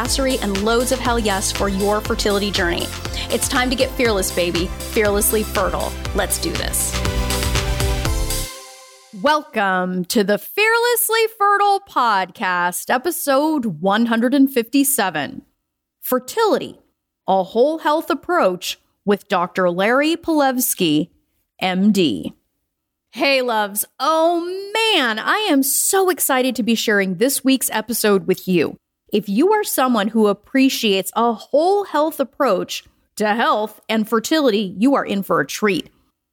badassery, and loads of hell yes for your fertility journey. It's time to get fearless, baby, fearlessly fertile. Let's do this. Welcome to the Fearlessly Fertile Podcast, episode 157 Fertility, a whole health approach with Dr. Larry Palevsky, MD. Hey, loves. Oh man, I am so excited to be sharing this week's episode with you. If you are someone who appreciates a whole health approach to health and fertility, you are in for a treat.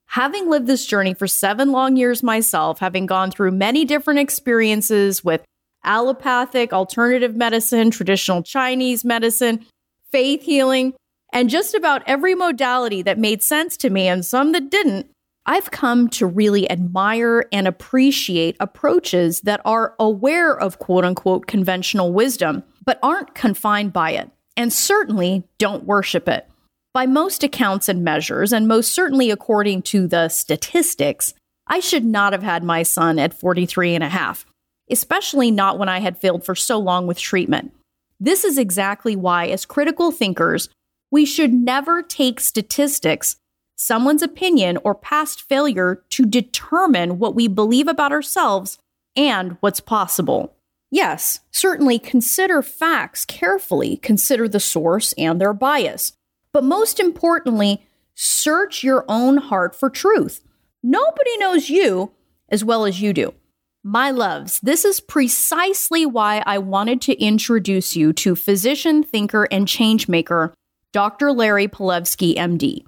Having lived this journey for seven long years myself, having gone through many different experiences with allopathic, alternative medicine, traditional Chinese medicine, faith healing, and just about every modality that made sense to me and some that didn't, I've come to really admire and appreciate approaches that are aware of quote unquote conventional wisdom, but aren't confined by it, and certainly don't worship it. By most accounts and measures, and most certainly according to the statistics, I should not have had my son at 43 and a half, especially not when I had failed for so long with treatment. This is exactly why, as critical thinkers, we should never take statistics, someone's opinion, or past failure to determine what we believe about ourselves and what's possible. Yes, certainly consider facts carefully, consider the source and their bias. But most importantly, search your own heart for truth. Nobody knows you as well as you do. My loves, this is precisely why I wanted to introduce you to physician, thinker, and changemaker, Dr. Larry Palevsky, MD.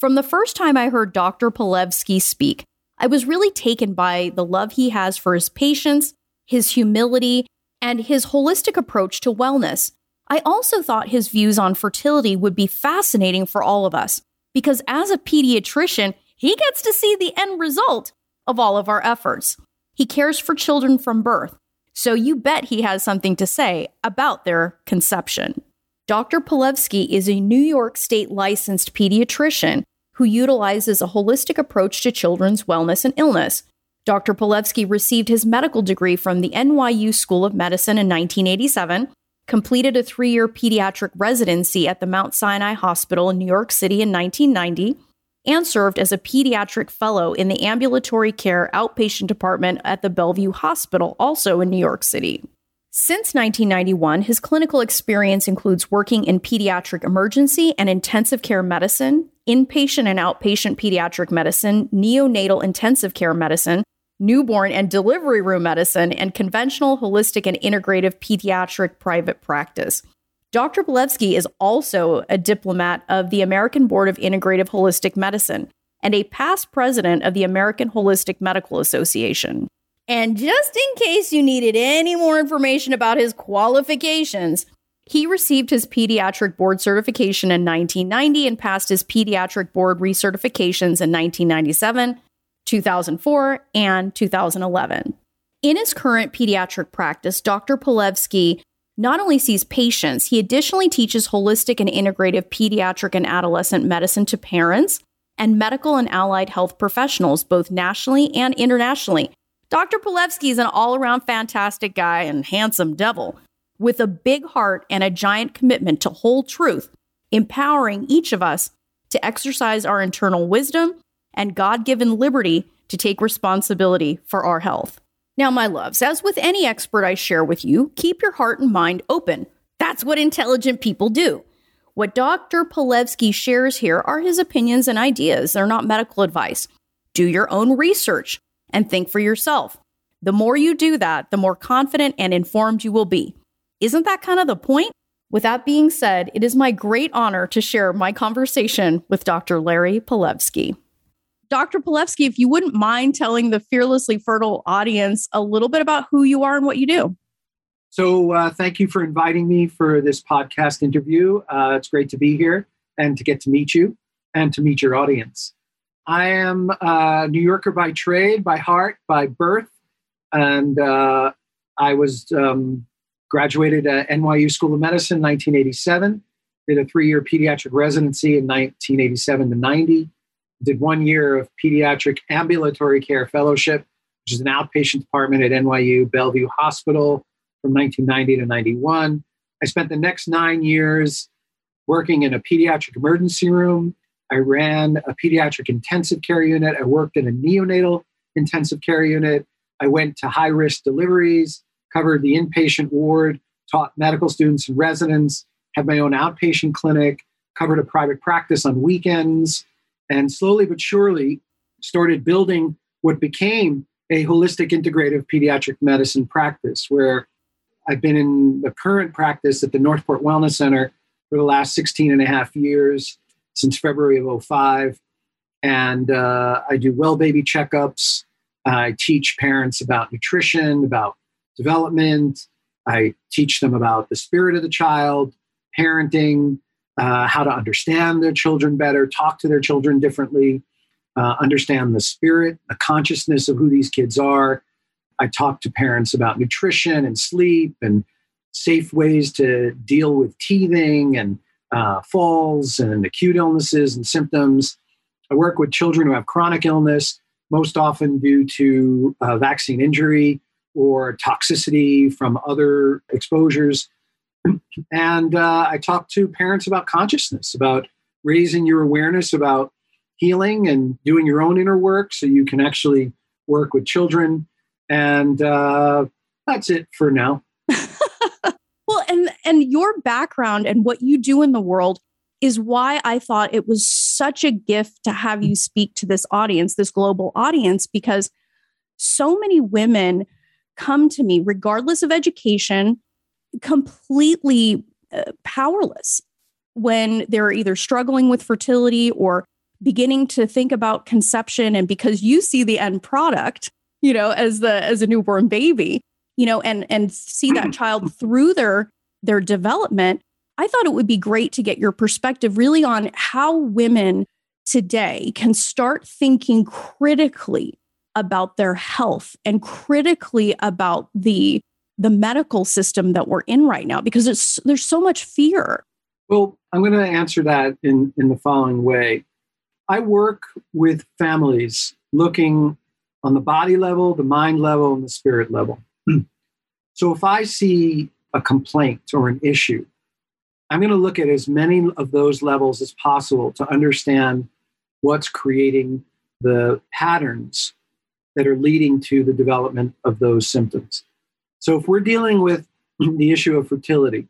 From the first time I heard Dr. Palevsky speak, I was really taken by the love he has for his patients, his humility, and his holistic approach to wellness. I also thought his views on fertility would be fascinating for all of us because as a pediatrician, he gets to see the end result of all of our efforts. He cares for children from birth, so you bet he has something to say about their conception. Dr. Palevsky is a New York State licensed pediatrician who utilizes a holistic approach to children's wellness and illness. Dr. Palevsky received his medical degree from the NYU School of Medicine in 1987 completed a three year pediatric residency at the Mount Sinai Hospital in New York City in 1990, and served as a pediatric fellow in the ambulatory care outpatient department at the Bellevue Hospital, also in New York City. Since 1991, his clinical experience includes working in pediatric emergency and intensive care medicine, inpatient and outpatient pediatric medicine, neonatal intensive care medicine, newborn and delivery room medicine, and conventional, holistic, and integrative pediatric private practice. Dr. Palevsky is also a diplomate of the American Board of Integrative Holistic Medicine and a past president of the American Holistic Medical Association. And just in case you needed any more information about his qualifications, he received his pediatric board certification in 1990 and passed his pediatric board recertifications in 1997 2004, and 2011. In his current pediatric practice, Dr. Palevsky not only sees patients, he additionally teaches holistic and integrative pediatric and adolescent medicine to parents and medical and allied health professionals, both nationally and internationally. Dr. Palevsky is an all around fantastic guy and handsome devil with a big heart and a giant commitment to whole truth, empowering each of us to exercise our internal wisdom and God given liberty to take responsibility for our health. Now, my loves, as with any expert I share with you, keep your heart and mind open. That's what intelligent people do. What Dr. Palevsky shares here are his opinions and ideas. They're not medical advice. Do your own research and think for yourself. The more you do that, the more confident and informed you will be. Isn't that kind of the point? With that being said, it is my great honor to share my conversation with Dr. Larry Palevsky. Dr. Palevsky, if you wouldn't mind telling the Fearlessly Fertile audience a little bit about who you are and what you do. So, uh, thank you for inviting me for this podcast interview. Uh, it's great to be here and to get to meet you and to meet your audience. I am a New Yorker by trade, by heart, by birth, and uh, I was um, graduated at NYU School of Medicine in 1987. Did a three-year pediatric residency in 1987 to 90. Did one year of pediatric ambulatory care fellowship, which is an outpatient department at NYU Bellevue Hospital from 1990 to 91. I spent the next nine years working in a pediatric emergency room. I ran a pediatric intensive care unit. I worked in a neonatal intensive care unit. I went to high risk deliveries, covered the inpatient ward, taught medical students and residents, had my own outpatient clinic, covered a private practice on weekends, and slowly but surely started building what became a holistic integrative pediatric medicine practice where I've been in the current practice at the Northport Wellness Center for the last 16 and a half years, since February of 05. And uh, I do well baby checkups. I teach parents about nutrition, about development. I teach them about the spirit of the child, parenting, uh, how to understand their children better, talk to their children differently, uh, understand the spirit, the consciousness of who these kids are. I talk to parents about nutrition and sleep and safe ways to deal with teething and uh, falls and acute illnesses and symptoms. I work with children who have chronic illness, most often due to uh, vaccine injury or toxicity from other exposures. And uh, I talk to parents about consciousness, about raising your awareness about healing and doing your own inner work so you can actually work with children. And uh, that's it for now. and your background and what you do in the world is why I thought it was such a gift to have you speak to this audience, this global audience, because so many women come to me, regardless of education, completely uh, powerless when they're either struggling with fertility or beginning to think about conception. And because you see the end product you know as the as a newborn baby you know and and see that child through their their development i thought it would be great to get your perspective really on how women today can start thinking critically about their health and critically about the the medical system that we're in right now because it's there's so much fear. Well i'm going to answer that in in the following way. I work with families looking on the body level the mind level and the spirit level. So if i see a complaint or an issue i'm going to look at as many of those levels as possible to understand what's creating the patterns that are leading to the development of those symptoms. So, if we're dealing with the issue of fertility,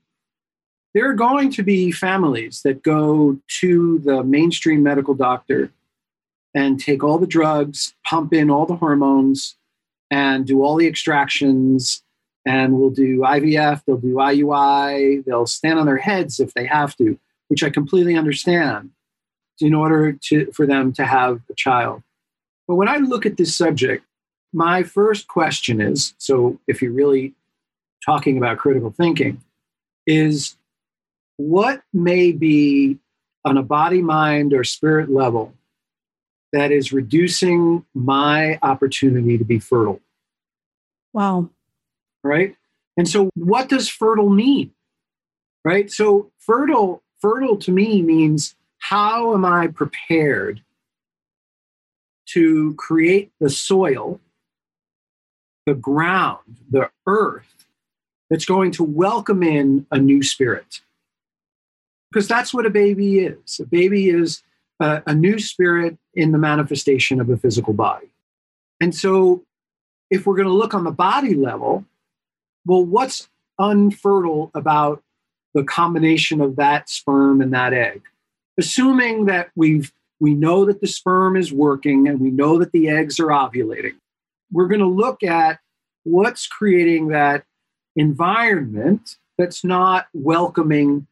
there are going to be families that go to the mainstream medical doctor and take all the drugs, pump in all the hormones, and do all the extractions. And will do IVF, they'll do IUI, they'll stand on their heads if they have to, which I completely understand, in order to, for them to have a child. But when I look at this subject, my first question is so if you're really talking about critical thinking, is what may be on a body, mind, or spirit level that is reducing my opportunity to be fertile? Wow. Right? And so what does fertile mean? Right? So fertile fertile to me means how am I prepared to create the soil, the ground, the earth that's going to welcome in a new spirit. Because that's what a baby is. A baby is a, a new spirit in the manifestation of a physical body. And so, if we're going to look on the body level, well, what's unfertile about the combination of that sperm and that egg? Assuming that we've we know that the sperm is working and we know that the eggs are ovulating. We're going to look at what's creating that environment that's not welcoming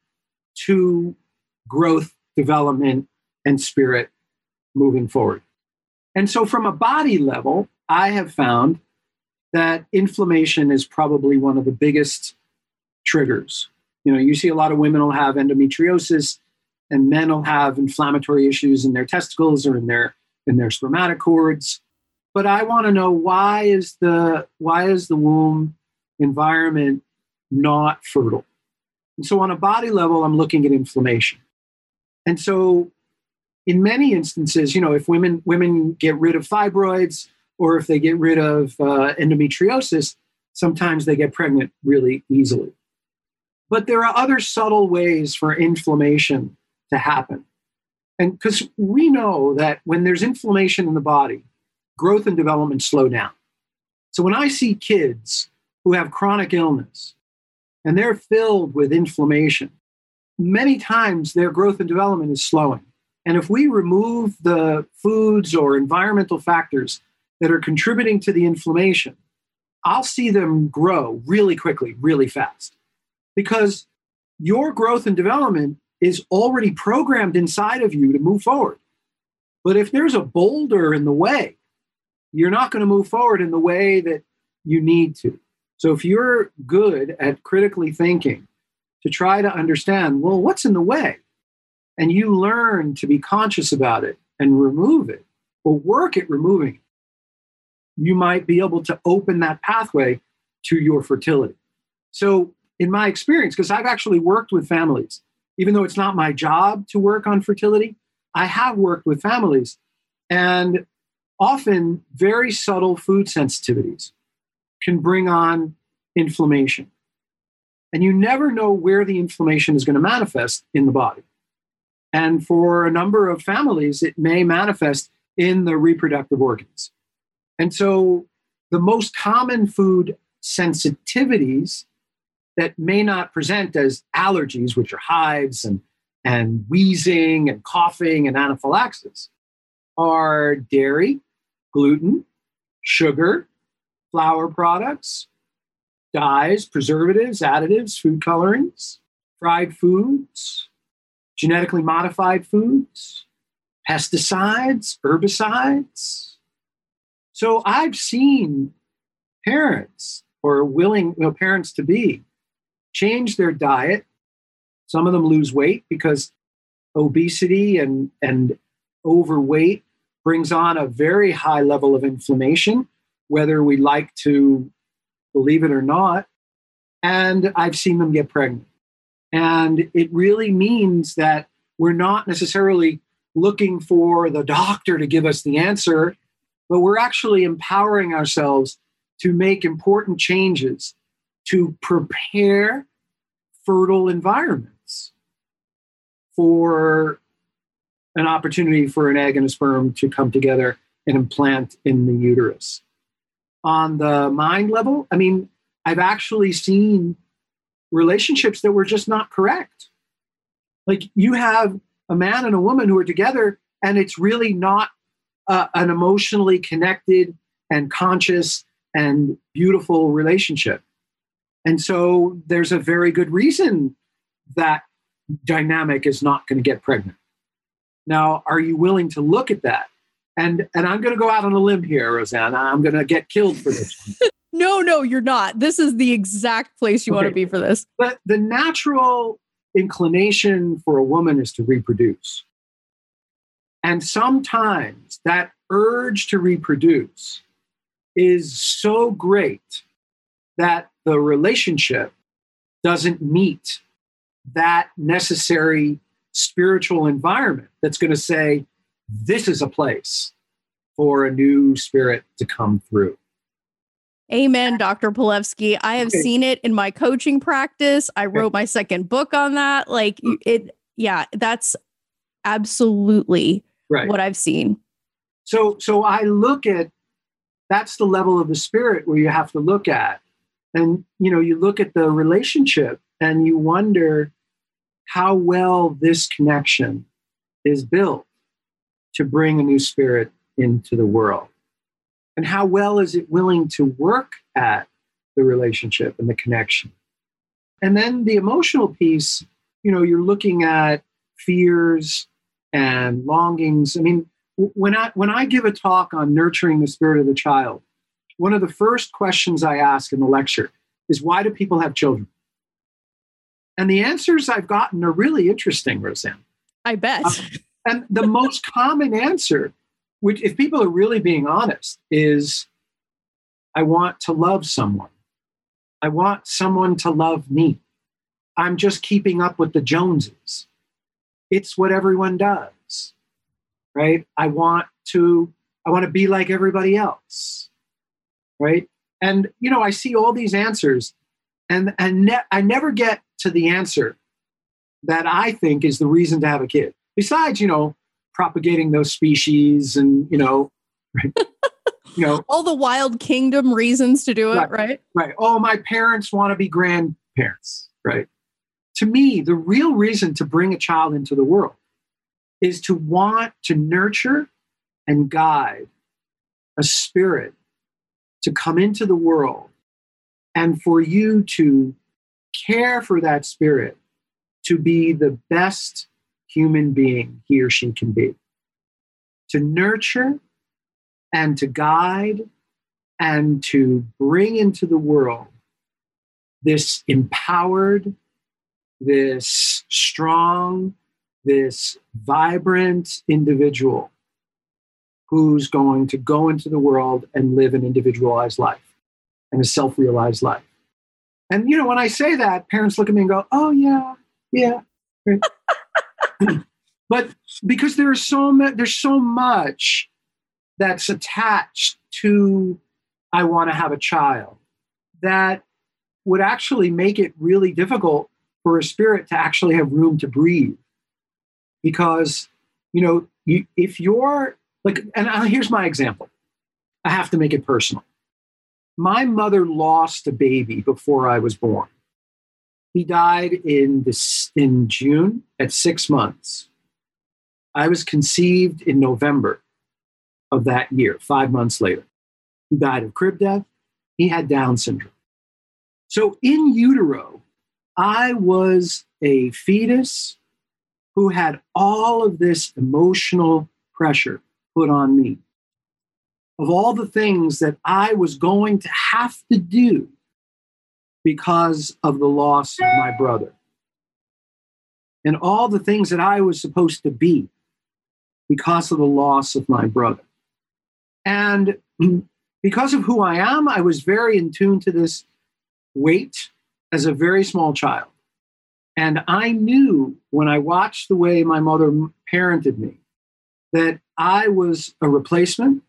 to growth, development, and spirit moving forward. And so, from a body level, I have found that inflammation is probably one of the biggest triggers. You know, you see a lot of women will have endometriosis, and men will have inflammatory issues in their testicles or in their in their spermatic cords. But I want to know why is the why is the womb environment not fertile? And so on a body level, I'm looking at inflammation. And so in many instances, you know, if women women get rid of fibroids or if they get rid of uh, endometriosis, sometimes they get pregnant really easily. But there are other subtle ways for inflammation to happen. And because we know that when there's inflammation in the body, growth and development slow down. So when I see kids who have chronic illness and they're filled with inflammation, many times their growth and development is slowing. And if we remove the foods or environmental factors that are contributing to the inflammation, I'll see them grow really quickly, really fast. Because your growth and development is already programmed inside of you to move forward. But if there's a boulder in the way, you're not going to move forward in the way that you need to. So if you're good at critically thinking to try to understand, well, what's in the way? And you learn to be conscious about it and remove it or work at removing it, you might be able to open that pathway to your fertility. So, in my experience, because I've actually worked with families even though it's not my job to work on fertility, I have worked with families and often very subtle food sensitivities can bring on inflammation. And you never know where the inflammation is going to manifest in the body. And for a number of families, it may manifest in the reproductive organs. And so the most common food sensitivities that may not present as allergies, which are hives and, and wheezing and coughing and anaphylaxis, are dairy, gluten, sugar, flour products, dyes, preservatives, additives, food colorings, fried foods, genetically modified foods, pesticides, herbicides. So I've seen parents or willing you know, parents to be change their diet. Some of them lose weight because obesity and, and overweight brings on a very high level of inflammation, whether we like to believe it or not. And I've seen them get pregnant. And it really means that we're not necessarily looking for the doctor to give us the answer, but we're actually empowering ourselves to make important changes to prepare fertile environments for an opportunity for an egg and a sperm to come together and implant in the uterus. On the mind level, I mean, I've actually seen relationships that were just not correct. Like you have a man and a woman who are together, and it's really not uh, an emotionally connected and conscious and beautiful relationship. And so there's a very good reason that dynamic is not going to get pregnant. Now, are you willing to look at that? And and I'm going to go out on a limb here, Rosanna. I'm going to get killed for this. no, no, you're not. This is the exact place you okay. want to be for this. But the natural inclination for a woman is to reproduce. And sometimes that urge to reproduce is so great that the relationship doesn't meet that necessary spiritual environment that's going to say, this is a place for a new spirit to come through. Amen, Dr. Palevsky. I have okay. seen it in my coaching practice. I wrote my second book on that. Like hmm. it, yeah, that's absolutely right. what I've seen. So, so I look at that's the level of the spirit where you have to look at and you know you look at the relationship and you wonder how well this connection is built to bring a new spirit into the world and how well is it willing to work at the relationship and the connection and then the emotional piece you know you're looking at fears and longings i mean when I when I give a talk on nurturing the spirit of the child, one of the first questions I ask in the lecture is why do people have children? And the answers I've gotten are really interesting, Roseanne. I bet. Uh, and the most common answer, which if people are really being honest, is I want to love someone. I want someone to love me. I'm just keeping up with the Joneses. It's what everyone does. Right? I want to I want to be like everybody else. Right? And you know, I see all these answers and and ne- I never get to the answer that I think is the reason to have a kid. Besides, you know, propagating those species and, you know, right? you know all the wild kingdom reasons to do it right right, right. oh my parents want to be grandparents right to me the real reason to bring a child into the world is to want to nurture and guide a spirit to come into the world and for you to care for that spirit to be the best human being he or she can be. To nurture and to guide and to bring into the world this empowered, this strong, this vibrant individual who's going to go into the world and live an individualized life and a self realized life. And, you know, when I say that, parents look at me and go, oh, yeah, yeah. but because there's so much, there's so much that's attached to I want to have a child that would actually make it really difficult for a spirit to actually have room to breathe. Because, you know, you, if you're like, and here's my example I have to make it personal. My mother lost a baby before I was born. He died in, this, in June at six months. I was conceived in November of that year, five months later. He died of crib death. He had Down syndrome. So in utero, I was a fetus who had all of this emotional pressure put on me of all the things that I was going to have to do because of the loss of my brother. And all the things that I was supposed to be because of the loss of my brother. And because of who I am, I was very in tune to this weight as a very small child. And I knew when I watched the way my mother parented me that I was a replacement,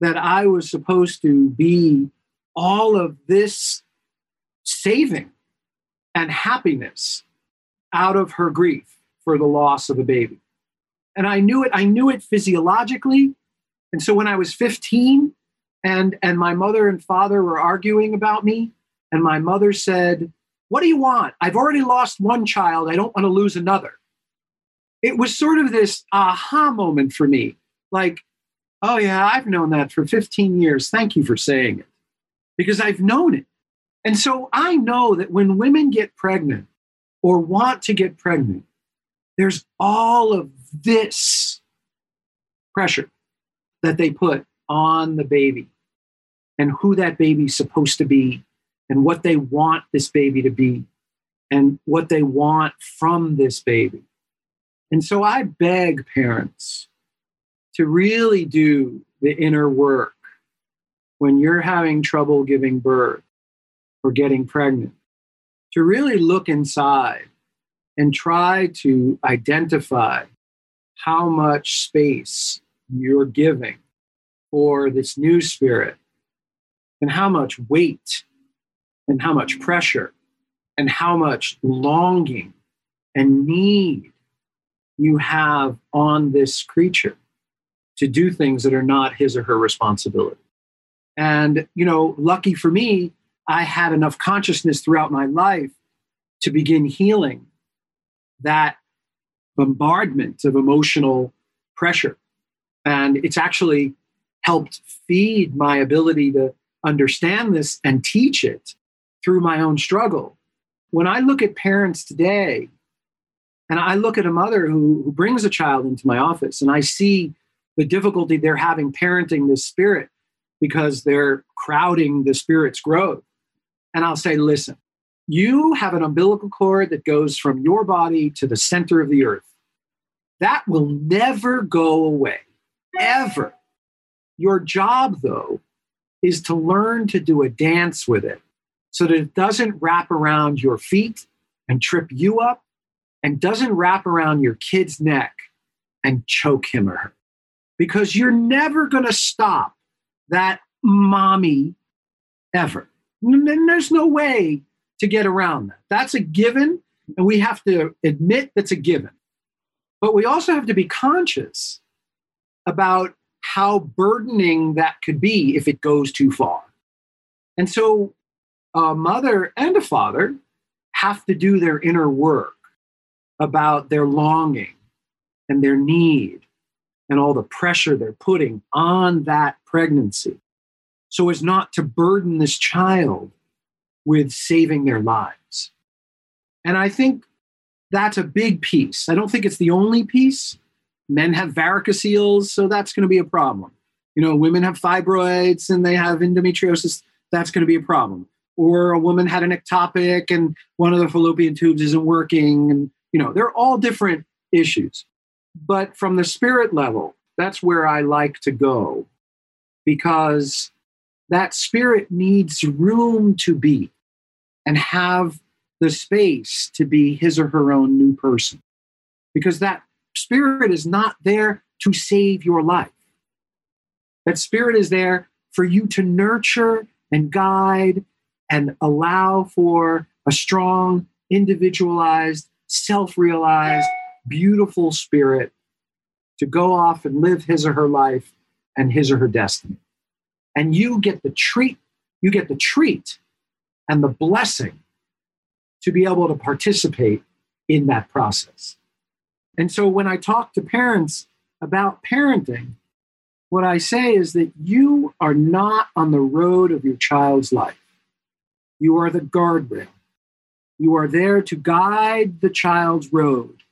that I was supposed to be all of this saving and happiness out of her grief for the loss of a baby. And I knew it, I knew it physiologically, and so when I was 15 and, and my mother and father were arguing about me, and my mother said, What do you want? I've already lost one child. I don't want to lose another. It was sort of this aha moment for me like, oh, yeah, I've known that for 15 years. Thank you for saying it because I've known it. And so I know that when women get pregnant or want to get pregnant, there's all of this pressure that they put on the baby and who that baby's supposed to be and what they want this baby to be and what they want from this baby. And so I beg parents to really do the inner work when you're having trouble giving birth or getting pregnant, to really look inside and try to identify how much space you're giving for this new spirit and how much weight and how much pressure and how much longing and need you have on this creature to do things that are not his or her responsibility. And, you know, lucky for me, I had enough consciousness throughout my life to begin healing that bombardment of emotional pressure and it's actually helped feed my ability to understand this and teach it through my own struggle. When I look at parents today, and I look at a mother who, who brings a child into my office, and I see the difficulty they're having parenting this spirit because they're crowding the spirit's growth. And I'll say, listen, you have an umbilical cord that goes from your body to the center of the earth. That will never go away, ever. Your job, though, is to learn to do a dance with it so that it doesn't wrap around your feet and trip you up and doesn't wrap around your kid's neck and choke him or her. Because you're never going to stop that mommy ever. And there's no way to get around that. That's a given, and we have to admit that's a given. But we also have to be conscious about how burdening that could be if it goes too far. And so a mother and a father have to do their inner work about their longing and their need and all the pressure they're putting on that pregnancy so as not to burden this child with saving their lives. And I think that's a big piece. I don't think it's the only piece. Men have varicoceles, so that's going to be a problem. You know, women have fibroids and they have endometriosis, that's going to be a problem. Or a woman had an ectopic and one of the fallopian tubes isn't working. And, you know, they're all different issues. But from the spirit level, that's where I like to go because that spirit needs room to be and have the space to be his or her own new person. Because that spirit is not there to save your life. That spirit is there for you to nurture and guide and allow for a strong, individualized, self realized, beautiful spirit to go off and live his or her life and his or her destiny. And you get the treat, you get the treat and the blessing to be able to participate in that process. And so when I talk to parents about parenting, what I say is that you are not on the road of your child's life. You are the guardrail. You are there to guide the child's road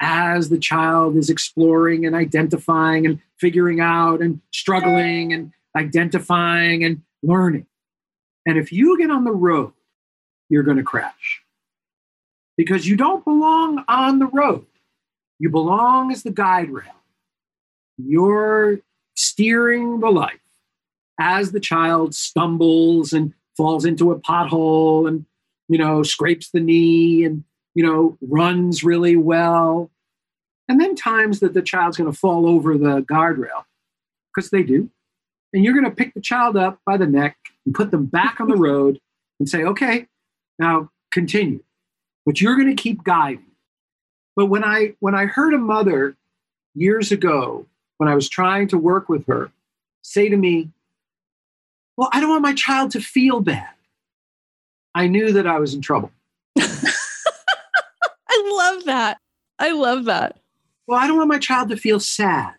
as the child is exploring and identifying and figuring out and struggling and identifying and learning. And if you get on the road, you're going to crash because you don't belong on the road. You belong as the guide rail. You're steering the life as the child stumbles and falls into a pothole and, you know, scrapes the knee and, you know, runs really well. And then times that the child's going to fall over the guardrail because they do. And you're going to pick the child up by the neck and put them back on the road and say, okay, now continue. But you're going to keep guiding. But when I when I heard a mother years ago, when I was trying to work with her, say to me, Well, I don't want my child to feel bad. I knew that I was in trouble. I love that. I love that. Well, I don't want my child to feel sad.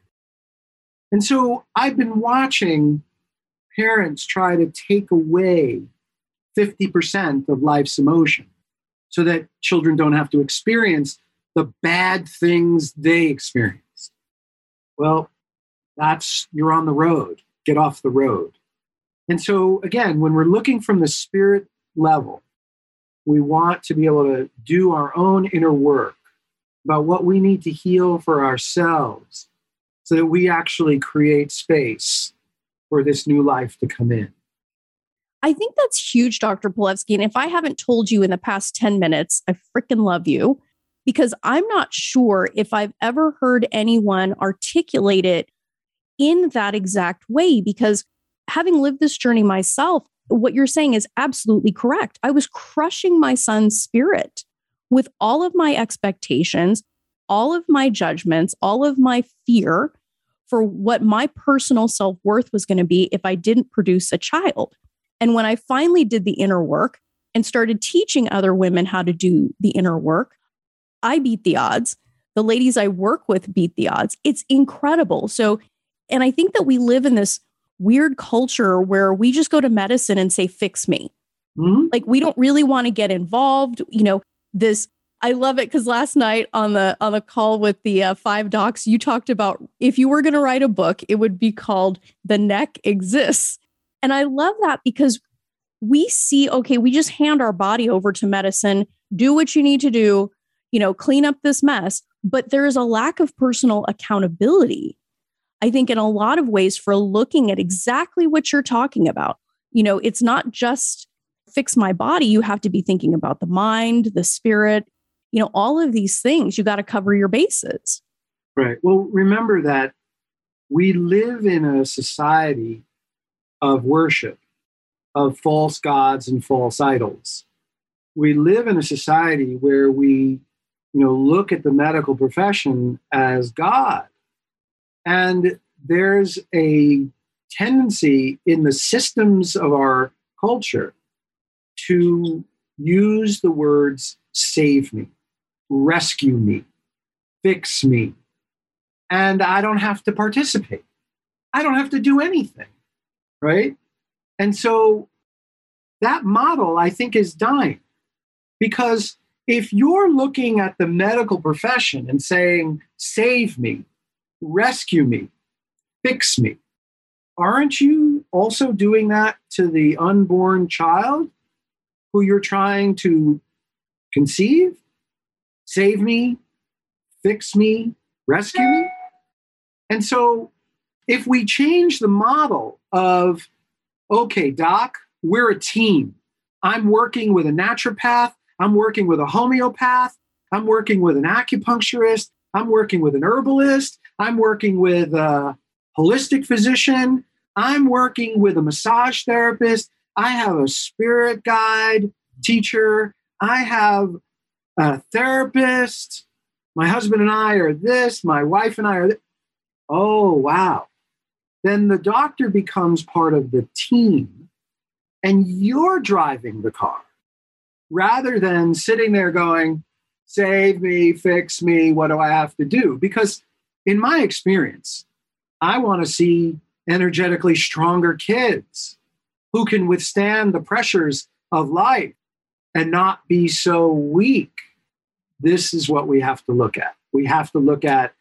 And so I've been watching parents try to take away 50% of life's emotion so that children don't have to experience the bad things they experienced. Well, that's you're on the road. Get off the road. And so, again, when we're looking from the spirit level, we want to be able to do our own inner work about what we need to heal for ourselves so that we actually create space for this new life to come in. I think that's huge, Dr. Palevsky. And if I haven't told you in the past 10 minutes, I freaking love you because I'm not sure if I've ever heard anyone articulate it in that exact way. Because having lived this journey myself, what you're saying is absolutely correct. I was crushing my son's spirit with all of my expectations, all of my judgments, all of my fear for what my personal self worth was going to be if I didn't produce a child. And when I finally did the inner work and started teaching other women how to do the inner work, I beat the odds. The ladies I work with beat the odds. It's incredible. So, and I think that we live in this weird culture where we just go to medicine and say, fix me. Mm-hmm. Like we don't really want to get involved. You know, this I love it because last night on the on the call with the uh, five docs, you talked about if you were going to write a book, it would be called "The Neck Exists," and I love that because we see okay, we just hand our body over to medicine, do what you need to do, you know, clean up this mess, but there is a lack of personal accountability. I think in a lot of ways for looking at exactly what you're talking about. You know, it's not just fix my body, you have to be thinking about the mind, the spirit, you know, all of these things. You got to cover your bases. Right. Well, remember that we live in a society of worship, of false gods and false idols. We live in a society where we, you know, look at the medical profession as God. And there's a tendency in the systems of our culture to use the words save me, rescue me, fix me. And I don't have to participate. I don't have to do anything. Right. And so that model, I think, is dying because if you're looking at the medical profession and saying, save me, rescue me, fix me, aren't you also doing that to the unborn child who you're trying to conceive, save me, fix me, rescue me. And so, if we change the model of, okay, doc, we're a team. I'm working with a naturopath, I'm working with a homeopath, I'm working with an acupuncturist, I'm working with an herbalist, I'm working with a holistic physician, I'm working with a massage therapist, I have a spirit guide teacher. I have a therapist. My husband and I are this. My wife and I are this. Oh, wow. Then the doctor becomes part of the team and you're driving the car rather than sitting there going, save me, fix me, what do I have to do? Because in my experience, I want to see energetically stronger kids who can withstand the pressures of life and not be so weak. This is what we have to look at. We have to look at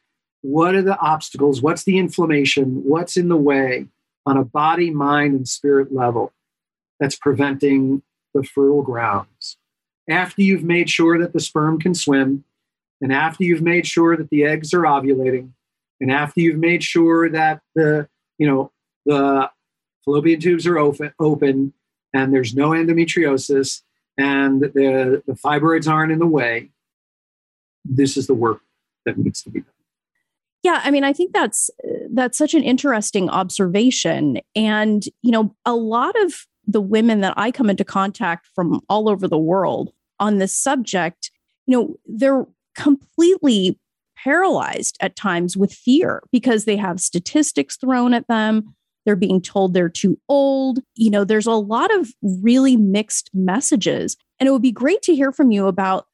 what are the obstacles, what's the inflammation, what's in the way on a body, mind, and spirit level that's preventing the fertile grounds. After you've made sure that the sperm can swim, and after you've made sure that the eggs are ovulating, and after you've made sure that the, you know, the fallopian tubes are open, and there's no endometriosis and the, the fibroids aren't in the way, this is the work that needs to be done. Yeah, I mean, I think that's that's such an interesting observation, and you know, a lot of the women that I come into contact from all over the world on this subject, you know, they're completely paralyzed at times with fear because they have statistics thrown at them they're being told they're too old. You know, there's a lot of really mixed messages. And it would be great to hear from you about,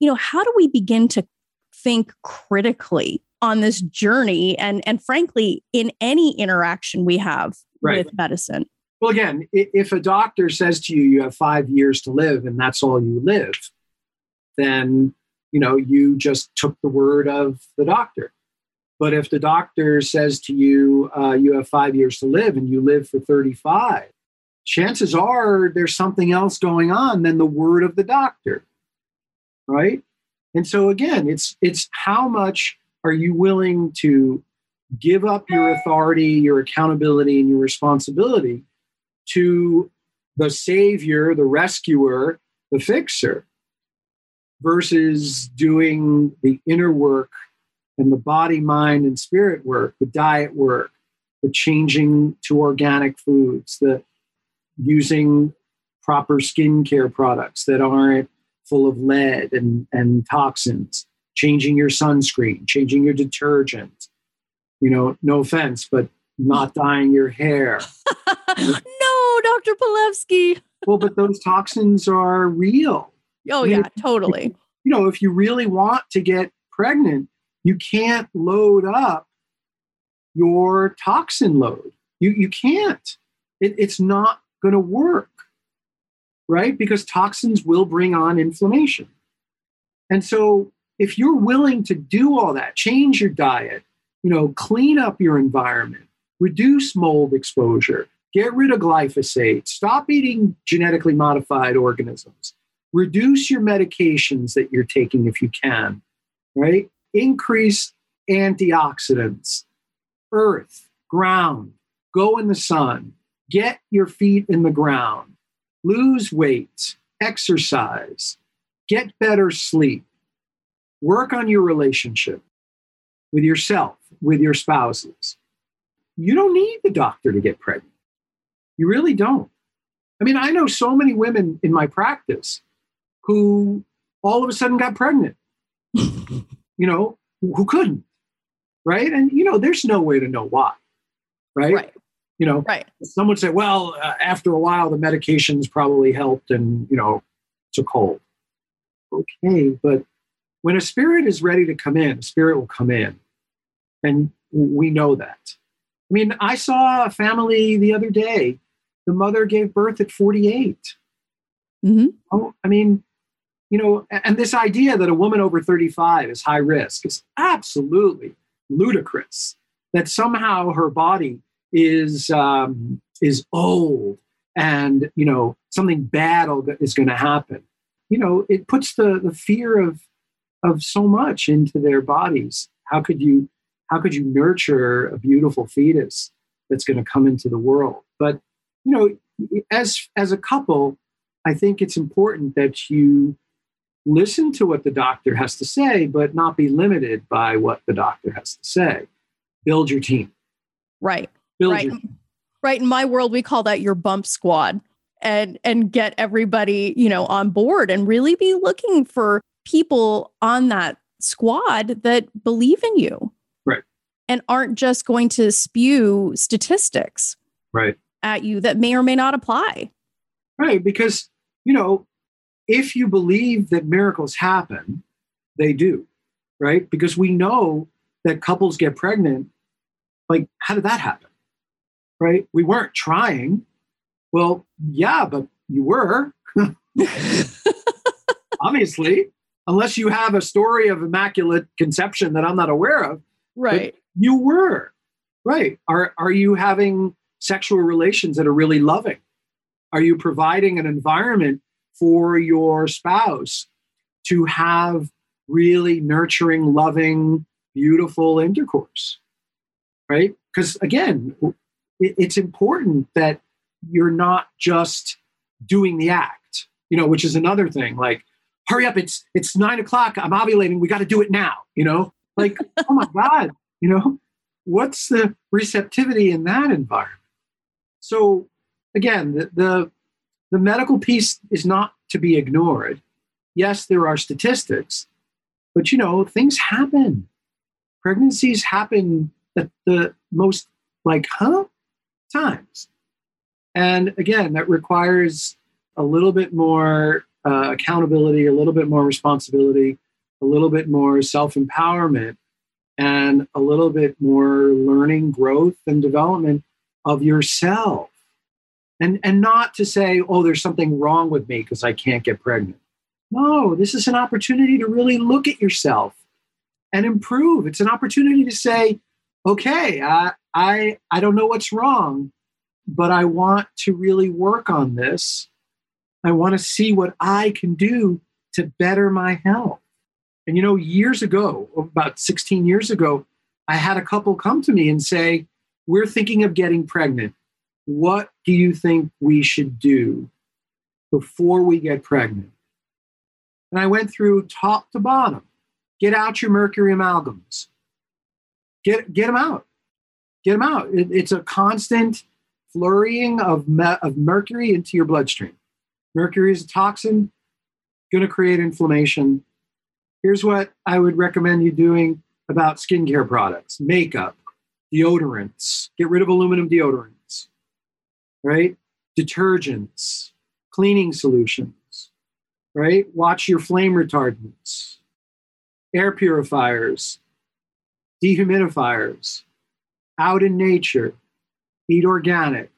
you know, how do we begin to think critically on this journey and and frankly in any interaction we have right. with medicine? Well, again, if a doctor says to you you have 5 years to live and that's all you live, then you know, you just took the word of the doctor but if the doctor says to you, uh, you have five years to live and you live for 35, chances are there's something else going on than the word of the doctor. Right. And so again, it's it's how much are you willing to give up your authority, your accountability, and your responsibility to the savior, the rescuer, the fixer, versus doing the inner work and the body, mind, and spirit work, the diet work, the changing to organic foods, the using proper skincare products that aren't full of lead and, and toxins, changing your sunscreen, changing your detergent. You know, no offense, but not dyeing your hair. no, Dr. Palevsky. well, but those toxins are real. Oh, I mean, yeah, totally. You know, if you really want to get pregnant, you can't load up your toxin load. You, you can't. It, it's not going to work, right? Because toxins will bring on inflammation. And so if you're willing to do all that, change your diet, you know, clean up your environment, reduce mold exposure, get rid of glyphosate, stop eating genetically modified organisms, reduce your medications that you're taking if you can, right? Increase antioxidants, earth, ground, go in the sun, get your feet in the ground, lose weight, exercise, get better sleep, work on your relationship with yourself, with your spouses. You don't need the doctor to get pregnant. You really don't. I mean, I know so many women in my practice who all of a sudden got pregnant, you know, who couldn't, right? And, you know, there's no way to know why, right? Right. You know, Right. some would say, well, uh, after a while, the medications probably helped and, you know, it's a cold. Okay, but when a spirit is ready to come in, a spirit will come in. And we know that. I mean, I saw a family the other day. The mother gave birth at 48. Mm-hmm. Oh, I mean, you know, and this idea that a woman over 35 is high risk is absolutely ludicrous. That somehow her body is um, is old, and you know something bad is going to happen. You know, it puts the the fear of of so much into their bodies. How could you how could you nurture a beautiful fetus that's going to come into the world? But you know, as as a couple, I think it's important that you listen to what the doctor has to say, but not be limited by what the doctor has to say. Build your team. Right. Build right. Right. In my world, we call that your bump squad and and get everybody, you know, on board and really be looking for people on that squad that believe in you. Right. And aren't just going to spew statistics right. at you that may or may not apply. Right. Because, you know, if you believe that miracles happen, they do. Right. Because we know that couples get pregnant. Like, how did that happen? Right. We weren't trying. Well, yeah, but you were. Obviously, unless you have a story of immaculate conception that I'm not aware of, Right. you were. Right. Are are you having sexual relations that are really loving? Are you providing an environment for your spouse to have really nurturing, loving, beautiful intercourse? Right? Because again, it's important that you're not just doing the act, you know, which is another thing. Like, hurry up, it's it's nine o'clock, I'm ovulating, we got to do it now, you know? Like, oh my God, you know, what's the receptivity in that environment? So again, the, the the medical piece is not to be ignored. Yes, there are statistics, but you know, things happen. Pregnancies happen at the most like, huh? Times. And again, that requires a little bit more uh, accountability, a little bit more responsibility, a little bit more self empowerment, and a little bit more learning, growth, and development of yourself. And, and not to say, oh, there's something wrong with me because I can't get pregnant. No, this is an opportunity to really look at yourself and improve. It's an opportunity to say, okay, I, I, I don't know what's wrong, but I want to really work on this. I want to see what I can do to better my health. And you know, years ago, about 16 years ago, I had a couple come to me and say, We're thinking of getting pregnant. What do you think we should do before we get pregnant? And I went through top to bottom. Get out your mercury amalgams. Get, get them out. Get them out. It, it's a constant flurrying of, me, of mercury into your bloodstream. Mercury is a toxin, going to create inflammation. Here's what I would recommend you doing about skincare products makeup, deodorants, get rid of aluminum deodorants, right? Detergents, cleaning solutions, right? Watch your flame retardants, air purifiers, dehumidifiers, out in nature, eat organic,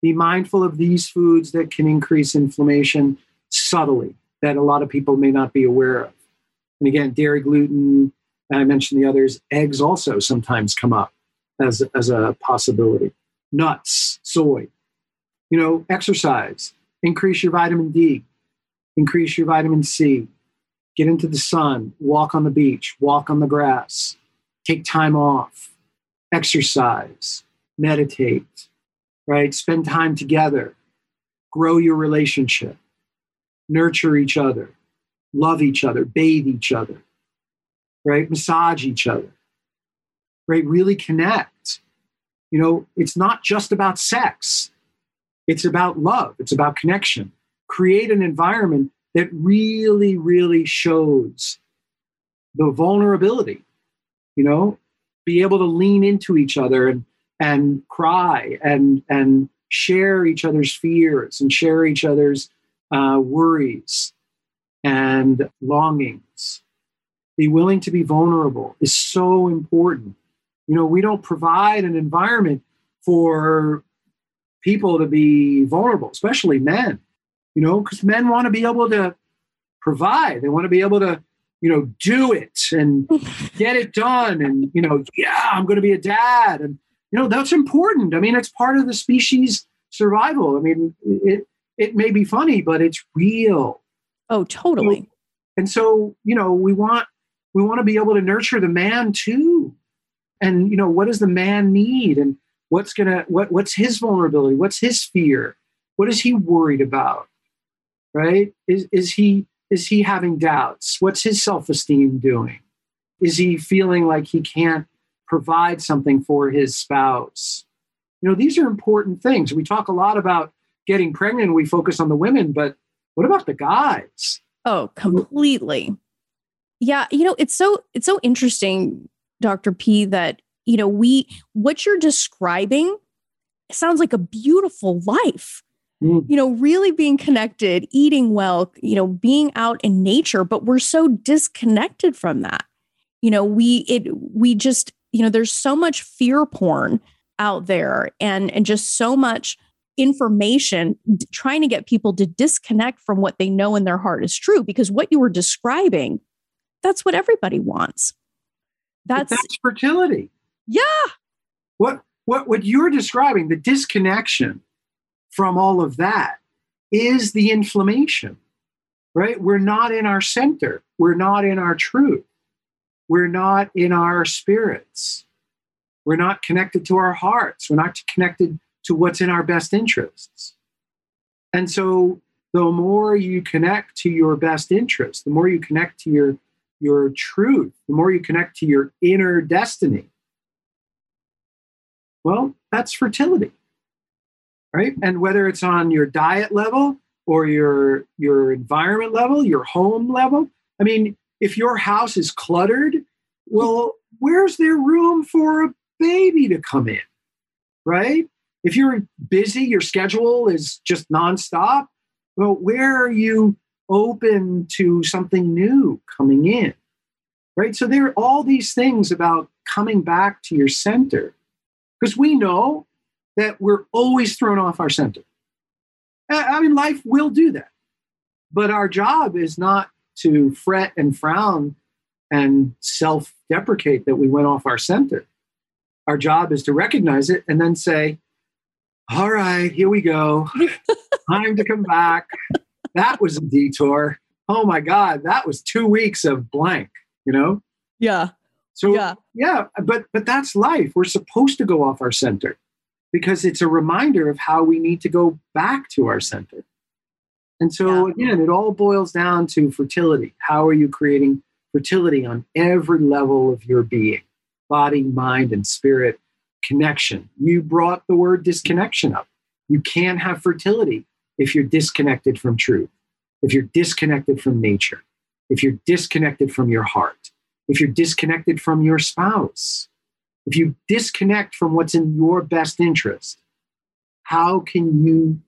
be mindful of these foods that can increase inflammation subtly that a lot of people may not be aware of. And again, dairy, gluten, and I mentioned the others, eggs also sometimes come up as, as a possibility. Nuts, soy. You know, exercise, increase your vitamin D, increase your vitamin C, get into the sun, walk on the beach, walk on the grass, take time off, exercise, meditate, right? Spend time together, grow your relationship, nurture each other, love each other, bathe each other, right? Massage each other, right? Really connect. You know, it's not just about sex, it's about love, it's about connection. Create an environment that really, really shows the vulnerability, you know, be able to lean into each other and and cry and and share each other's fears and share each other's uh, worries and longings. Be willing to be vulnerable is so important. You know, we don't provide an environment for people to be vulnerable, especially men, you know, because men want to be able to provide. They want to be able to, you know, do it and get it done. And, you know, yeah, I'm going to be a dad. And, you know, that's important. I mean, it's part of the species survival. I mean, it, it may be funny, but it's real. Oh, totally. And so, you know, we want we want to be able to nurture the man too. And you know, what does the man need? And what's gonna what what's his vulnerability? What's his fear? What is he worried about? Right? Is is he is he having doubts? What's his self-esteem doing? Is he feeling like he can't provide something for his spouse? You know, these are important things. We talk a lot about getting pregnant, we focus on the women, but what about the guys? Oh, completely. Yeah, you know, it's so it's so interesting, Dr. P, that you know, we what you're describing sounds like a beautiful life. Mm. You know, really being connected, eating well, you know, being out in nature, but we're so disconnected from that. You know, we it we just, you know, there's so much fear porn out there and and just so much information trying to get people to disconnect from what they know in their heart is true because what you were describing that's what everybody wants that's, that's fertility yeah. What what what you're describing the disconnection from all of that is the inflammation right? We're not in our center. We're not in our truth. We're not in our spirits. We're not connected to our hearts. We're not connected to what's in our best interests. And so the more you connect to your best interest, the more you connect to your, your truth, the more you connect to your inner destiny, well, that's fertility. Right? And whether it's on your diet level or your your environment level, your home level, I mean, if your house is cluttered, well, where's there room for a baby to come in? Right? If you're busy, your schedule is just nonstop, well, where are you open to something new coming in? Right? So there are all these things about coming back to your center because we know that we're always thrown off our center. I mean, life will do that. But our job is not to fret and frown and self deprecate that we went off our center. Our job is to recognize it and then say, all right, here we go. Time to come back. That was a detour. Oh my God, that was two weeks of blank, you know? Yeah. So yeah, yeah, but but that's life. We're supposed to go off our center because it's a reminder of how we need to go back to our center. And so yeah. again, it all boils down to fertility. How are you creating fertility on every level of your being, body, mind, and spirit? connection. You brought the word disconnection up. You can't have fertility if you're disconnected from truth, if you're disconnected from nature, if you're disconnected from your heart, if you're disconnected from your spouse, if you disconnect from what's in your best interest, how can you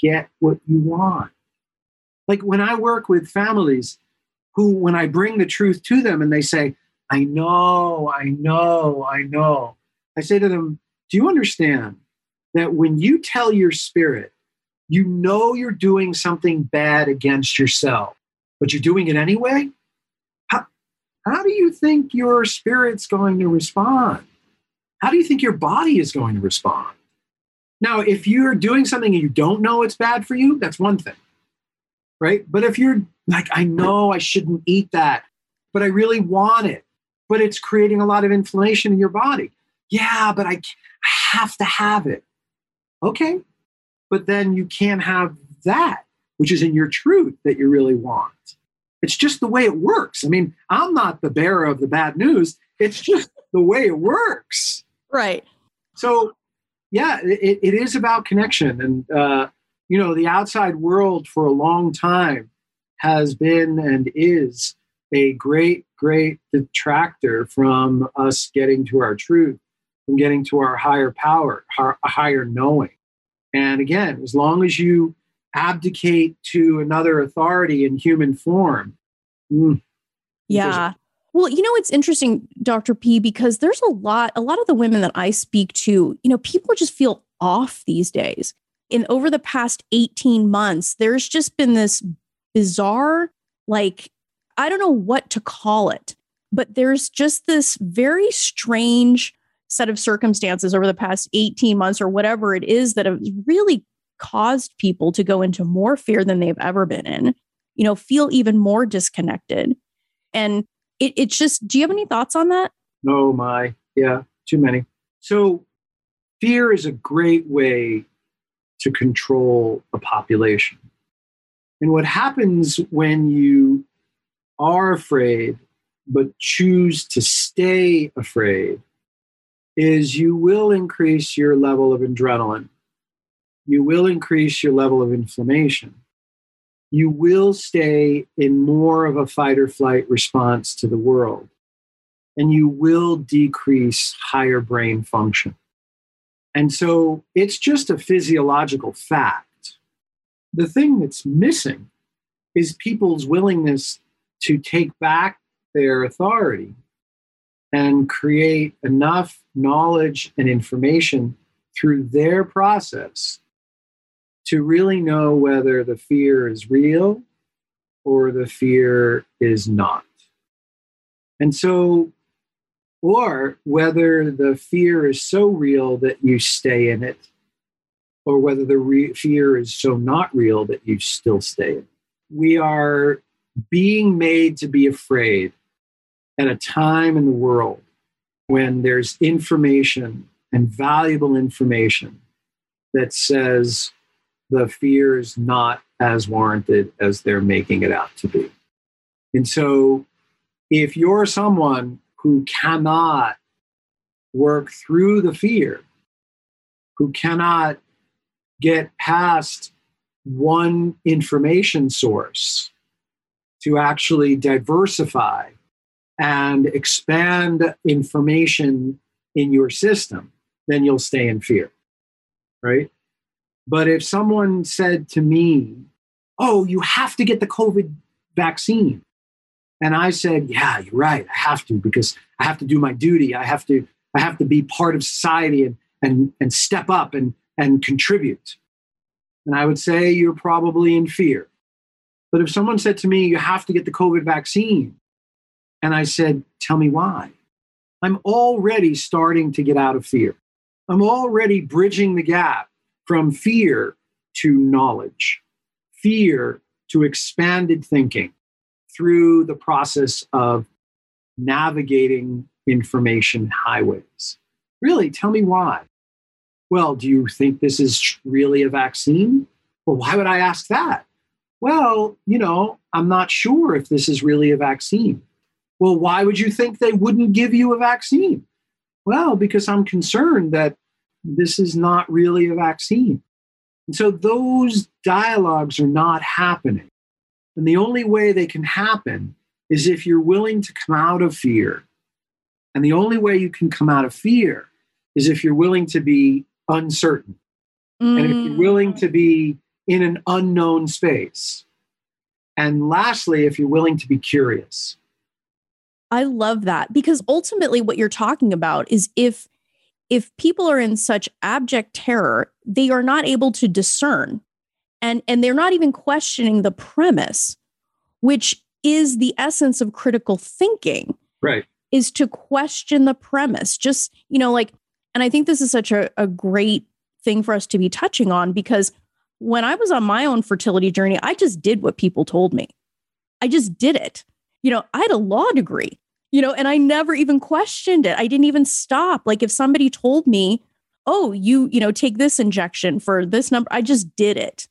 get what you want? Like when I work with families who, when I bring the truth to them and they say, I know, I know, I know, I say to them, Do you understand that when you tell your spirit, you know you're doing something bad against yourself, but you're doing it anyway? How, do you think your spirit's going to respond? How do you think your body is going to respond? Now, if you're doing something and you don't know it's bad for you, that's one thing, right? But if you're like, I know I shouldn't eat that, but I really want it, but it's creating a lot of inflammation in your body. Yeah, but I have to have it. Okay. But then you can't have that, which is in your truth that you really want. It's just the way it works. I mean, I'm not the bearer of the bad news. It's just the way it works. Right. So, yeah, it, it is about connection. And, uh, you know, the outside world for a long time has been and is a great, great detractor from us getting to our truth, from getting to our higher power, our higher knowing. And again, as long as you abdicate to another authority in human form. Mm, yeah. Well, you know, it's interesting, Dr. P, because there's a lot, a lot of the women that I speak to, you know, people just feel off these days. And over the past 18 months, there's just been this bizarre, like, I don't know what to call it, but there's just this very strange set of circumstances over the past 18 months or whatever it is that have really caused people to go into more fear than they've ever been in, you know, feel even more disconnected. And it, it's just, do you have any thoughts on that? Oh, my, yeah, too many. So, fear is a great way to control a population. And what happens when you are afraid but choose to stay afraid is you will increase your level of adrenaline you will increase your level of inflammation. You will stay in more of a fight or flight response to the world, and you will decrease higher brain function. And so it's just a physiological fact. The thing that's missing is people's willingness to take back their authority and create enough knowledge and information through their process to really know whether the fear is real or the fear is not. And so, or whether the fear is so real that you stay in it, or whether the re- fear is so not real that you still stay in it. We are being made to be afraid at a time in the world when there's information and valuable information that says the fear is not as warranted as they're making it out to be. And so, if you're someone who cannot work through the fear, who cannot get past one information source to actually diversify and expand information in your system, then you'll stay in fear, right? But if someone said to me, Oh, you have to get the COVID vaccine. And I said, Yeah, you're right. I have to because I have to do my duty. I have to, I have to be part of society and, and, and step up and, and contribute. And I would say you're probably in fear. But if someone said to me, You have to get the COVID vaccine, and I said, Tell me why, I'm already starting to get out of fear. I'm already bridging the gap from fear to knowledge, fear to expanded thinking through the process of navigating information highways. Really, tell me why. Well, do you think this is really a vaccine? Well, why would I ask that? Well, you know, I'm not sure if this is really a vaccine. Well, why would you think they wouldn't give you a vaccine? Well, because I'm concerned that this is not really a vaccine. And so those dialogues are not happening. And the only way they can happen is if you're willing to come out of fear. And the only way you can come out of fear is if you're willing to be uncertain. Mm. And if you're willing to be in an unknown space. And lastly, if you're willing to be curious. I love that because ultimately what you're talking about is if if people are in such abject terror, they are not able to discern and, and they're not even questioning the premise, which is the essence of critical thinking. Right. Is to question the premise. Just, you know, like, and I think this is such a, a great thing for us to be touching on because when I was on my own fertility journey, I just did what people told me. I just did it. You know, I had a law degree, you know, and I never even questioned it. I didn't even stop. Like if somebody told me, oh, you, you know, take this injection for this number, I just did it.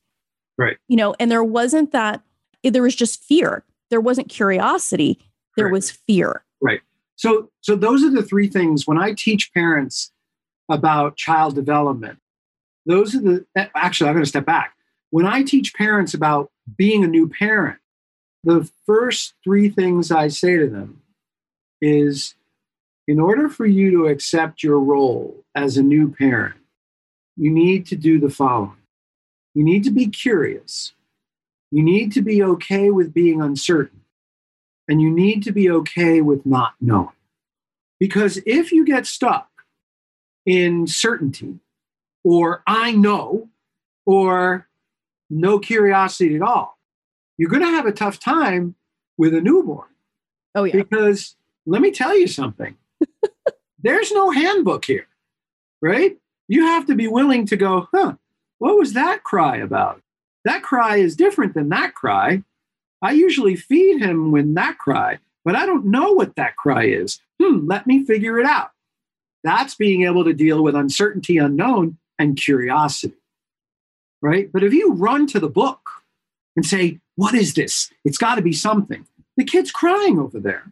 Right. You know, and there wasn't that, eh, there was just fear. There wasn't curiosity. There Right. was fear. Right. So so those are the three things when I teach parents about child development. Those are the eh, actually I'm going to step back. When I teach parents about being a new parent, the first three things I say to them is in order for you to accept your role as a new parent, you need to do the following. You need to be curious. You need to be okay with being uncertain and you need to be okay with not knowing. Because if you get stuck in certainty, or I know, or no curiosity at all, you're going to have a tough time with a newborn. Oh, yeah. Because let me tell you something there's no handbook here, right? You have to be willing to go, huh, what was that cry about? That cry is different than that cry. I usually feed him when that cry, but I don't know what that cry is. Hmm, let me figure it out. That's being able to deal with uncertainty, unknown, and curiosity. Right? But if you run to the book and say, What is this? It's got to be something. The kid's crying over there.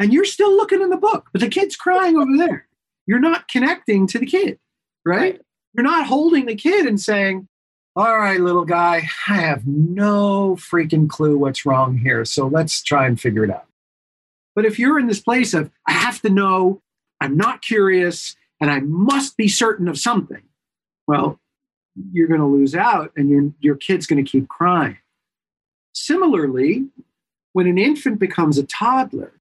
And you're still looking in the book, but the kid's crying over there. You're not connecting to the kid, right? Right. You're not holding the kid and saying, all right, little guy, I have no freaking clue what's wrong here. So let's try and figure it out. But if you're in this place of, I have to know, I'm not curious, and I must be certain of something, well, you're going to lose out and your, your kid's going to keep crying. Similarly, when an infant becomes a toddler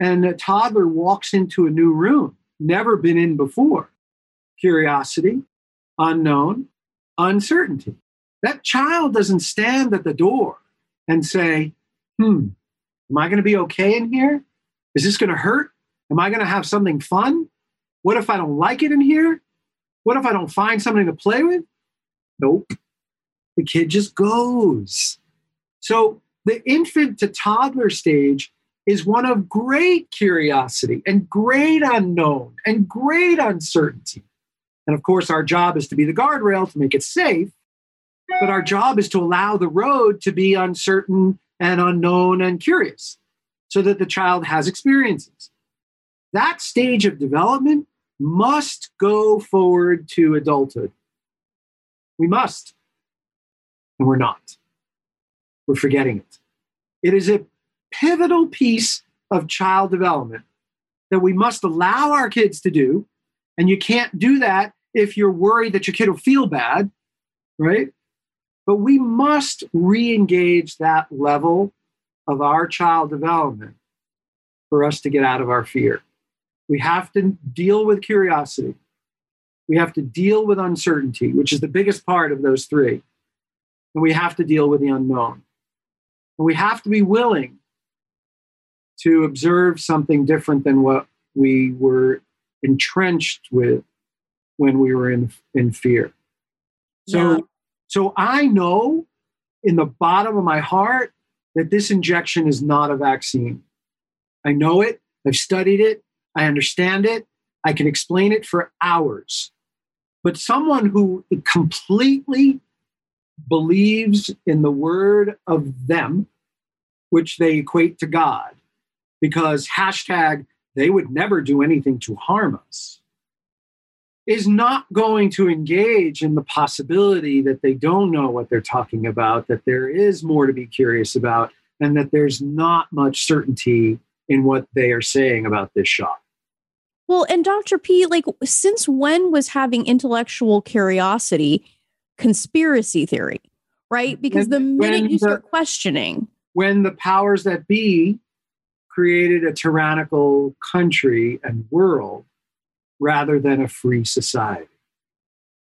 and a toddler walks into a new room, never been in before, curiosity, unknown, uncertainty. That child doesn't stand at the door and say, hmm, am I going to be okay in here? Is this going to hurt? Am I going to have something fun? What if I don't like it in here? What if I don't find something to play with? Nope. The kid just goes. So the infant to toddler stage is one of great curiosity and great unknown and great uncertainty. And of course, our job is to be the guardrail to make it safe. But our job is to allow the road to be uncertain and unknown and curious so that the child has experiences. That stage of development must go forward to adulthood. We must. And we're not. We're forgetting it. It is a pivotal piece of child development that we must allow our kids to do. And you can't do that if you're worried that your kid will feel bad, right? But we must re engage that level of our child development for us to get out of our fear. We have to deal with curiosity. We have to deal with uncertainty, which is the biggest part of those three. And we have to deal with the unknown. And we have to be willing to observe something different than what we were entrenched with when we were in, in fear. So, Yeah. so I know in the bottom of my heart that this injection is not a vaccine. I know it. I've studied it. I understand it. I can explain it for hours. But someone who completely believes in the word of them, which they equate to God, because hashtag they would never do anything to harm us, is not going to engage in the possibility that they don't know what they're talking about, that there is more to be curious about, and that there's not much certainty in what they are saying about this shot. Well, and Dr. P, like, since when was having intellectual curiosity conspiracy theory, right? Because the minute you start questioning, when the powers that be created a tyrannical country and world rather than a free society.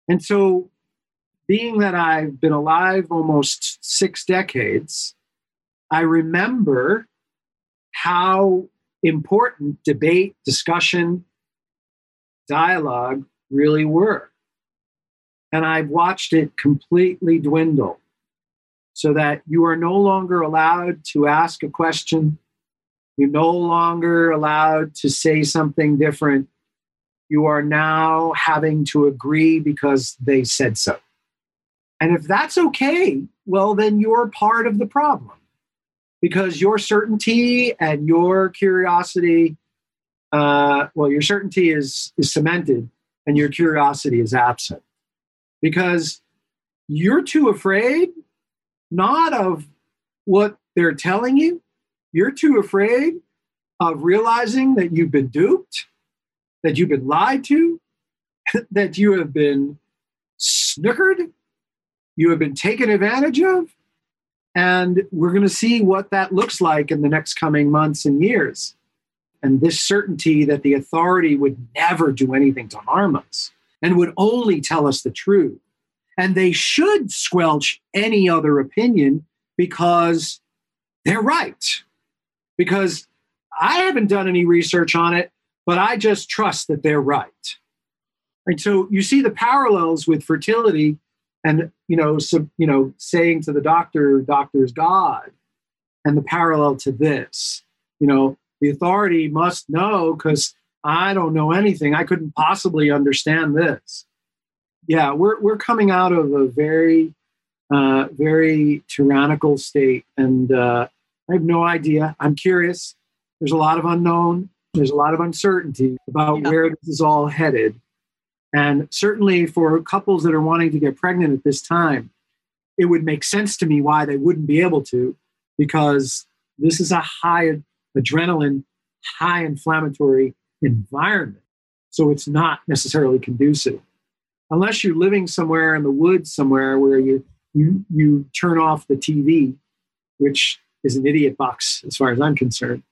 And so, being that I've been alive almost six decades, I remember how important debate, discussion, dialogue really were. And I've watched it completely dwindle so that you are no longer allowed to ask a question. You're no longer allowed to say something different. You are now having to agree because they said so. And if that's okay, well, then you're part of the problem because your certainty and your curiosity, uh, well, your certainty is, is cemented and your curiosity is absent because you're too afraid not of what they're telling you, you're too afraid of realizing that you've been duped, that you've been lied to, that you have been snookered, you have been taken advantage of. And we're going to see what that looks like in the next coming months and years. And this certainty that the authority would never do anything to harm us and would only tell us the truth. And they should squelch any other opinion because they're right. Because I haven't done any research on it, but I just trust that they're right. And so you see the parallels with fertility and you know so, you know saying to the doctor doctor's god and the parallel to this. You know the authority must know because i don't know anything. I couldn't possibly understand this. Yeah, we're we're coming out of a very uh, very tyrannical state, and uh, I have no idea. I'm curious. There's a lot of unknown. There's a lot of uncertainty about yeah. where this is all headed, and certainly for couples that are wanting to get pregnant at this time, it would make sense to me why they wouldn't be able to, because this is a high adrenaline, high inflammatory environment. So it's not necessarily conducive unless you're living somewhere in the woods somewhere where you you you turn off the TV, which is an idiot box as far as I'm concerned,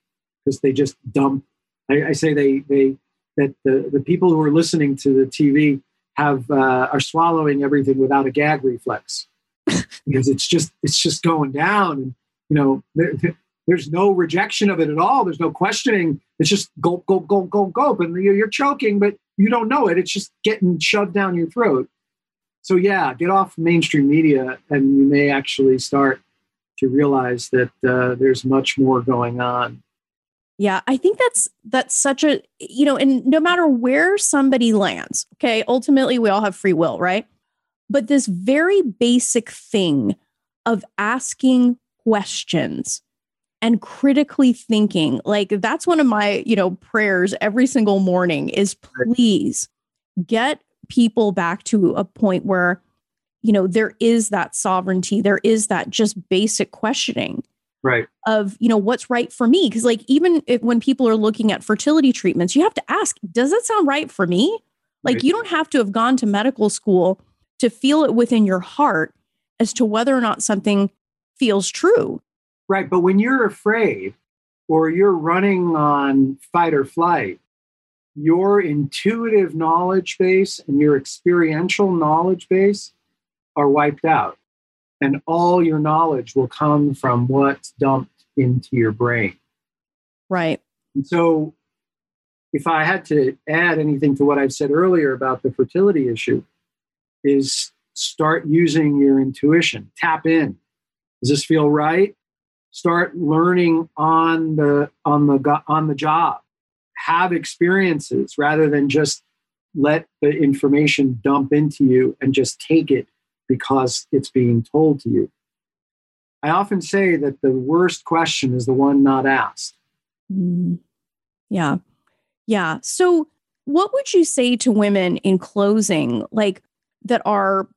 because they just dump. I, I, say they they that the the people who are listening to the TV have uh, are swallowing everything without a gag reflex because it's just it's just going down and you know there, there's no rejection of it at all there's no questioning it's just gulp gulp gulp gulp gulp and you're, you're choking but you don't know it. It's just getting shoved down your throat. So yeah, get off mainstream media, and you may actually start to realize that uh, there's much more going on. Yeah, I think that's that's such a you know, and no matter where somebody lands, okay, ultimately we all have free will, right? But this very basic thing of asking questions and critically thinking like that's one of my you know prayers every single morning is please get people back to a point where you know there is that sovereignty there is that just basic questioning right of you know what's right for me because like even if, when people are looking at fertility treatments you have to ask does that sound right for me like right. you don't have to have gone to medical school to feel it within your heart as to whether or not something feels true Right. But when you're afraid or you're running on fight or flight, your intuitive knowledge base and your experiential knowledge base are wiped out. And all your knowledge will come from what's dumped into your brain. Right. And so, if I had to add anything to what I've said earlier about the fertility issue, is start using your intuition. Tap in. Does this feel right? start learning on the on the on the job have experiences rather than just let the information dump into you and just take it because it's being told to you i often say that the worst question is the one not asked mm. yeah yeah so what would you say to women in closing like that are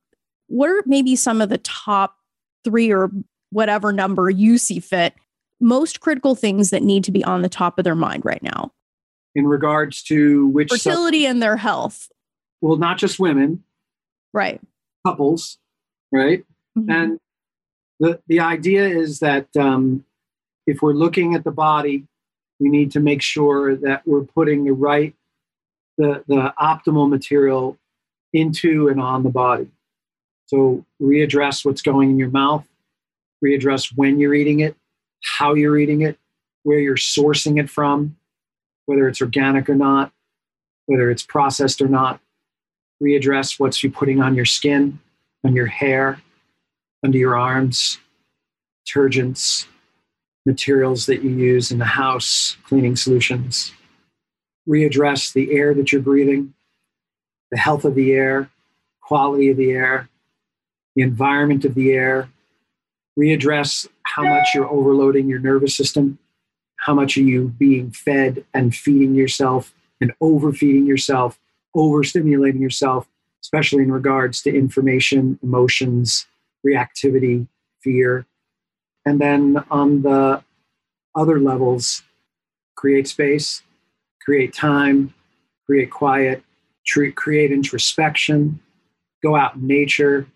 what are maybe some of the top three or whatever number you see fit, most critical things that need to be on the top of their mind right now. In regards to which fertility sub- and their health. Well, not just women. Right. Couples, right? Mm-hmm. And the, the idea is that um, if we're looking at the body, we need to make sure that we're putting the right, the, the optimal material into and on the body. So readdress what's going in your mouth, readdress when you're eating it, how you're eating it, where you're sourcing it from, whether it's organic or not, whether it's processed or not. Readdress what's you putting on your skin, on your hair, under your arms, detergents, materials that you use in the house, cleaning solutions. Readdress the air that you're breathing, the health of the air, quality of the air, the environment of the air. Readdress how much you're overloading your nervous system, how much are you being fed and feeding yourself and overfeeding yourself, overstimulating yourself, especially in regards to information, emotions, reactivity, fear. And then on the other levels, create space, create time, create quiet, create introspection, go out in nature,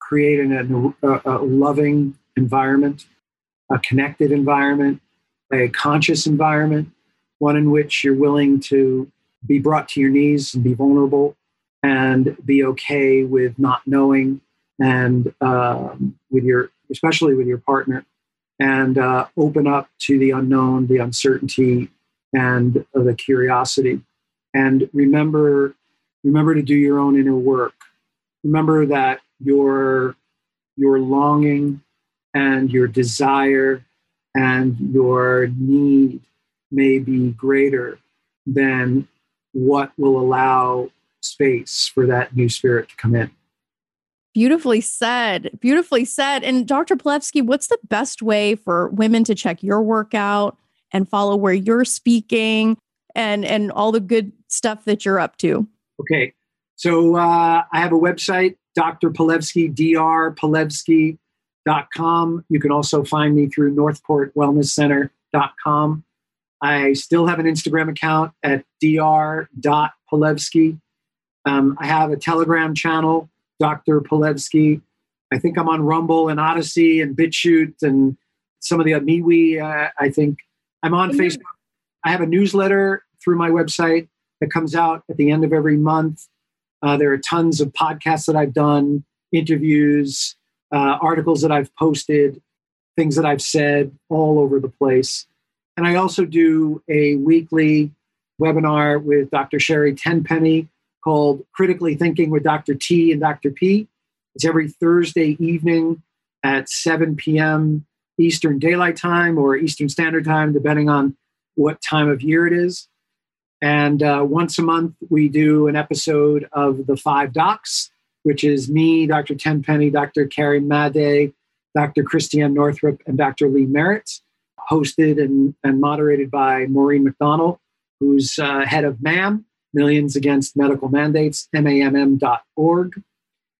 create an, a, a loving environment, a connected environment, a conscious environment, one in which you're willing to be brought to your knees and be vulnerable and be okay with not knowing and um, with your especially with your partner. And uh, open up to the unknown the uncertainty and uh, the curiosity. And remember remember to do your own inner work. Remember that your your longing and your desire and your need may be greater than what will allow space for that new spirit to come in. Beautifully said. Beautifully said. And Dr. Palevsky, what's the best way for women to check your workout and follow where you're speaking and and all the good stuff that you're up to? Okay. So uh, I have a website, Dr. Palevsky, Dr. Palevsky com. You can also find me through northportwellnesscenter.com. I still have an Instagram account at dr.palevsky. Um, I have a Telegram channel, Dr. Palevsky. I think I'm on Rumble and Odysee and BitChute and some of the MeWe. Uh, I think I'm on mm-hmm. Facebook. I have a newsletter through my website that comes out at the end of every month. Uh, there are tons of podcasts that I've done, interviews, uh, articles that I've posted, things that I've said all over the place. And I also do a weekly webinar with Dr. Sherry Tenpenny called Critically Thinking with Dr. T and Dr. P. It's every Thursday evening at 7 p.m. Eastern Daylight Time or Eastern Standard Time, depending on what time of year it is. And uh, once a month, we do an episode of The Five Docs, which is me, Dr. Tenpenny, Dr. Carrie Madej, Dr. Christiane Northrup, and Dr. Lee Merritt, hosted and, and moderated by Maureen McDonnell, who's uh, head of MAM, Millions Against Medical Mandates, MAMM.org.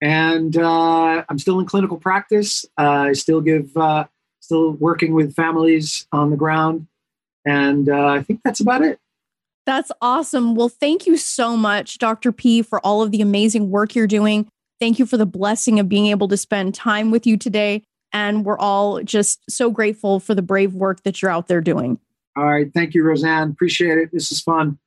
And uh, I'm still in clinical practice. I still give, uh, still working with families on the ground. And uh, I think that's about it. That's awesome. Well, thank you so much, Dr. P, for all of the amazing work you're doing. Thank you for the blessing of being able to spend time with you today. And we're all just so grateful for the brave work that you're out there doing. All right. Thank you, Roseanne. Appreciate it. This is fun.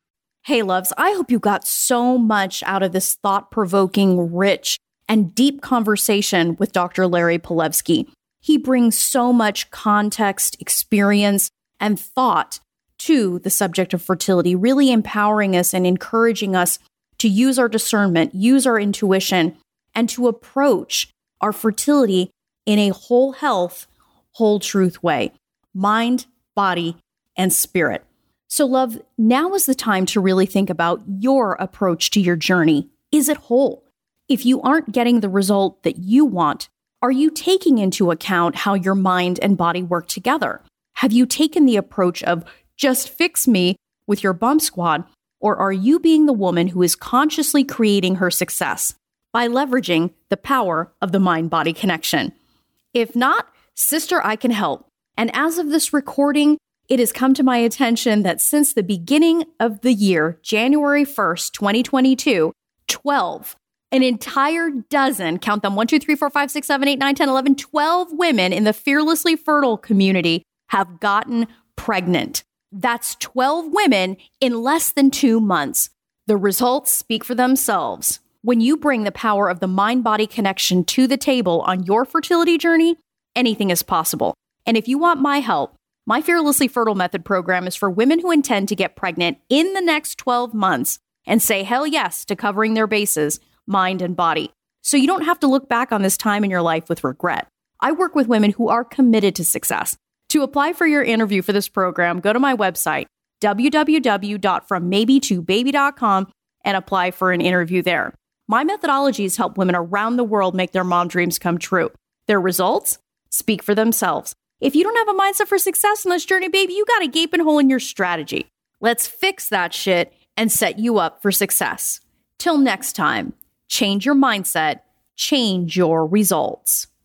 Hey, loves, I hope you got so much out of this thought provoking, rich, and deep conversation with Dr. Larry Palevsky. He brings so much context, experience, and thought to the subject of fertility, really empowering us and encouraging us to use our discernment, use our intuition, and to approach our fertility in a whole health, whole truth way mind, body, and spirit. So, love, now is the time to really think about your approach to your journey. Is it whole? If you aren't getting the result that you want, are you taking into account how your mind and body work together? Have you taken the approach of just fix me with your bump squad? Or are you being the woman who is consciously creating her success by leveraging the power of the mind body connection? If not, sister, I can help. And as of this recording, it has come to my attention that since the beginning of the year, January 1st, 2022, 12, an entire dozen, count them 1, 2, 3, 4, 5, 6, 7, 8, 9, 10, 11, 12 women in the Fearlessly Fertile community have gotten pregnant. That's 12 women in less than two months. The results speak for themselves. When you bring the power of the mind body connection to the table on your fertility journey, anything is possible. And if you want my help, My Fearlessly Fertile Method program is for women who intend to get pregnant in the next 12 months and say hell yes to covering their bases, mind and body. So you don't have to look back on this time in your life with regret. I work with women who are committed to success. To apply for your interview for this program, go to my website, www.frommaybe2baby.com, and apply for an interview there. My methodologies help women around the world make their mom dreams come true. Their results speak for themselves. If you don't have a mindset for success in this journey, baby, you got a gaping hole in your strategy. Let's fix that shit and set you up for success. Till next time, change your mindset, change your results.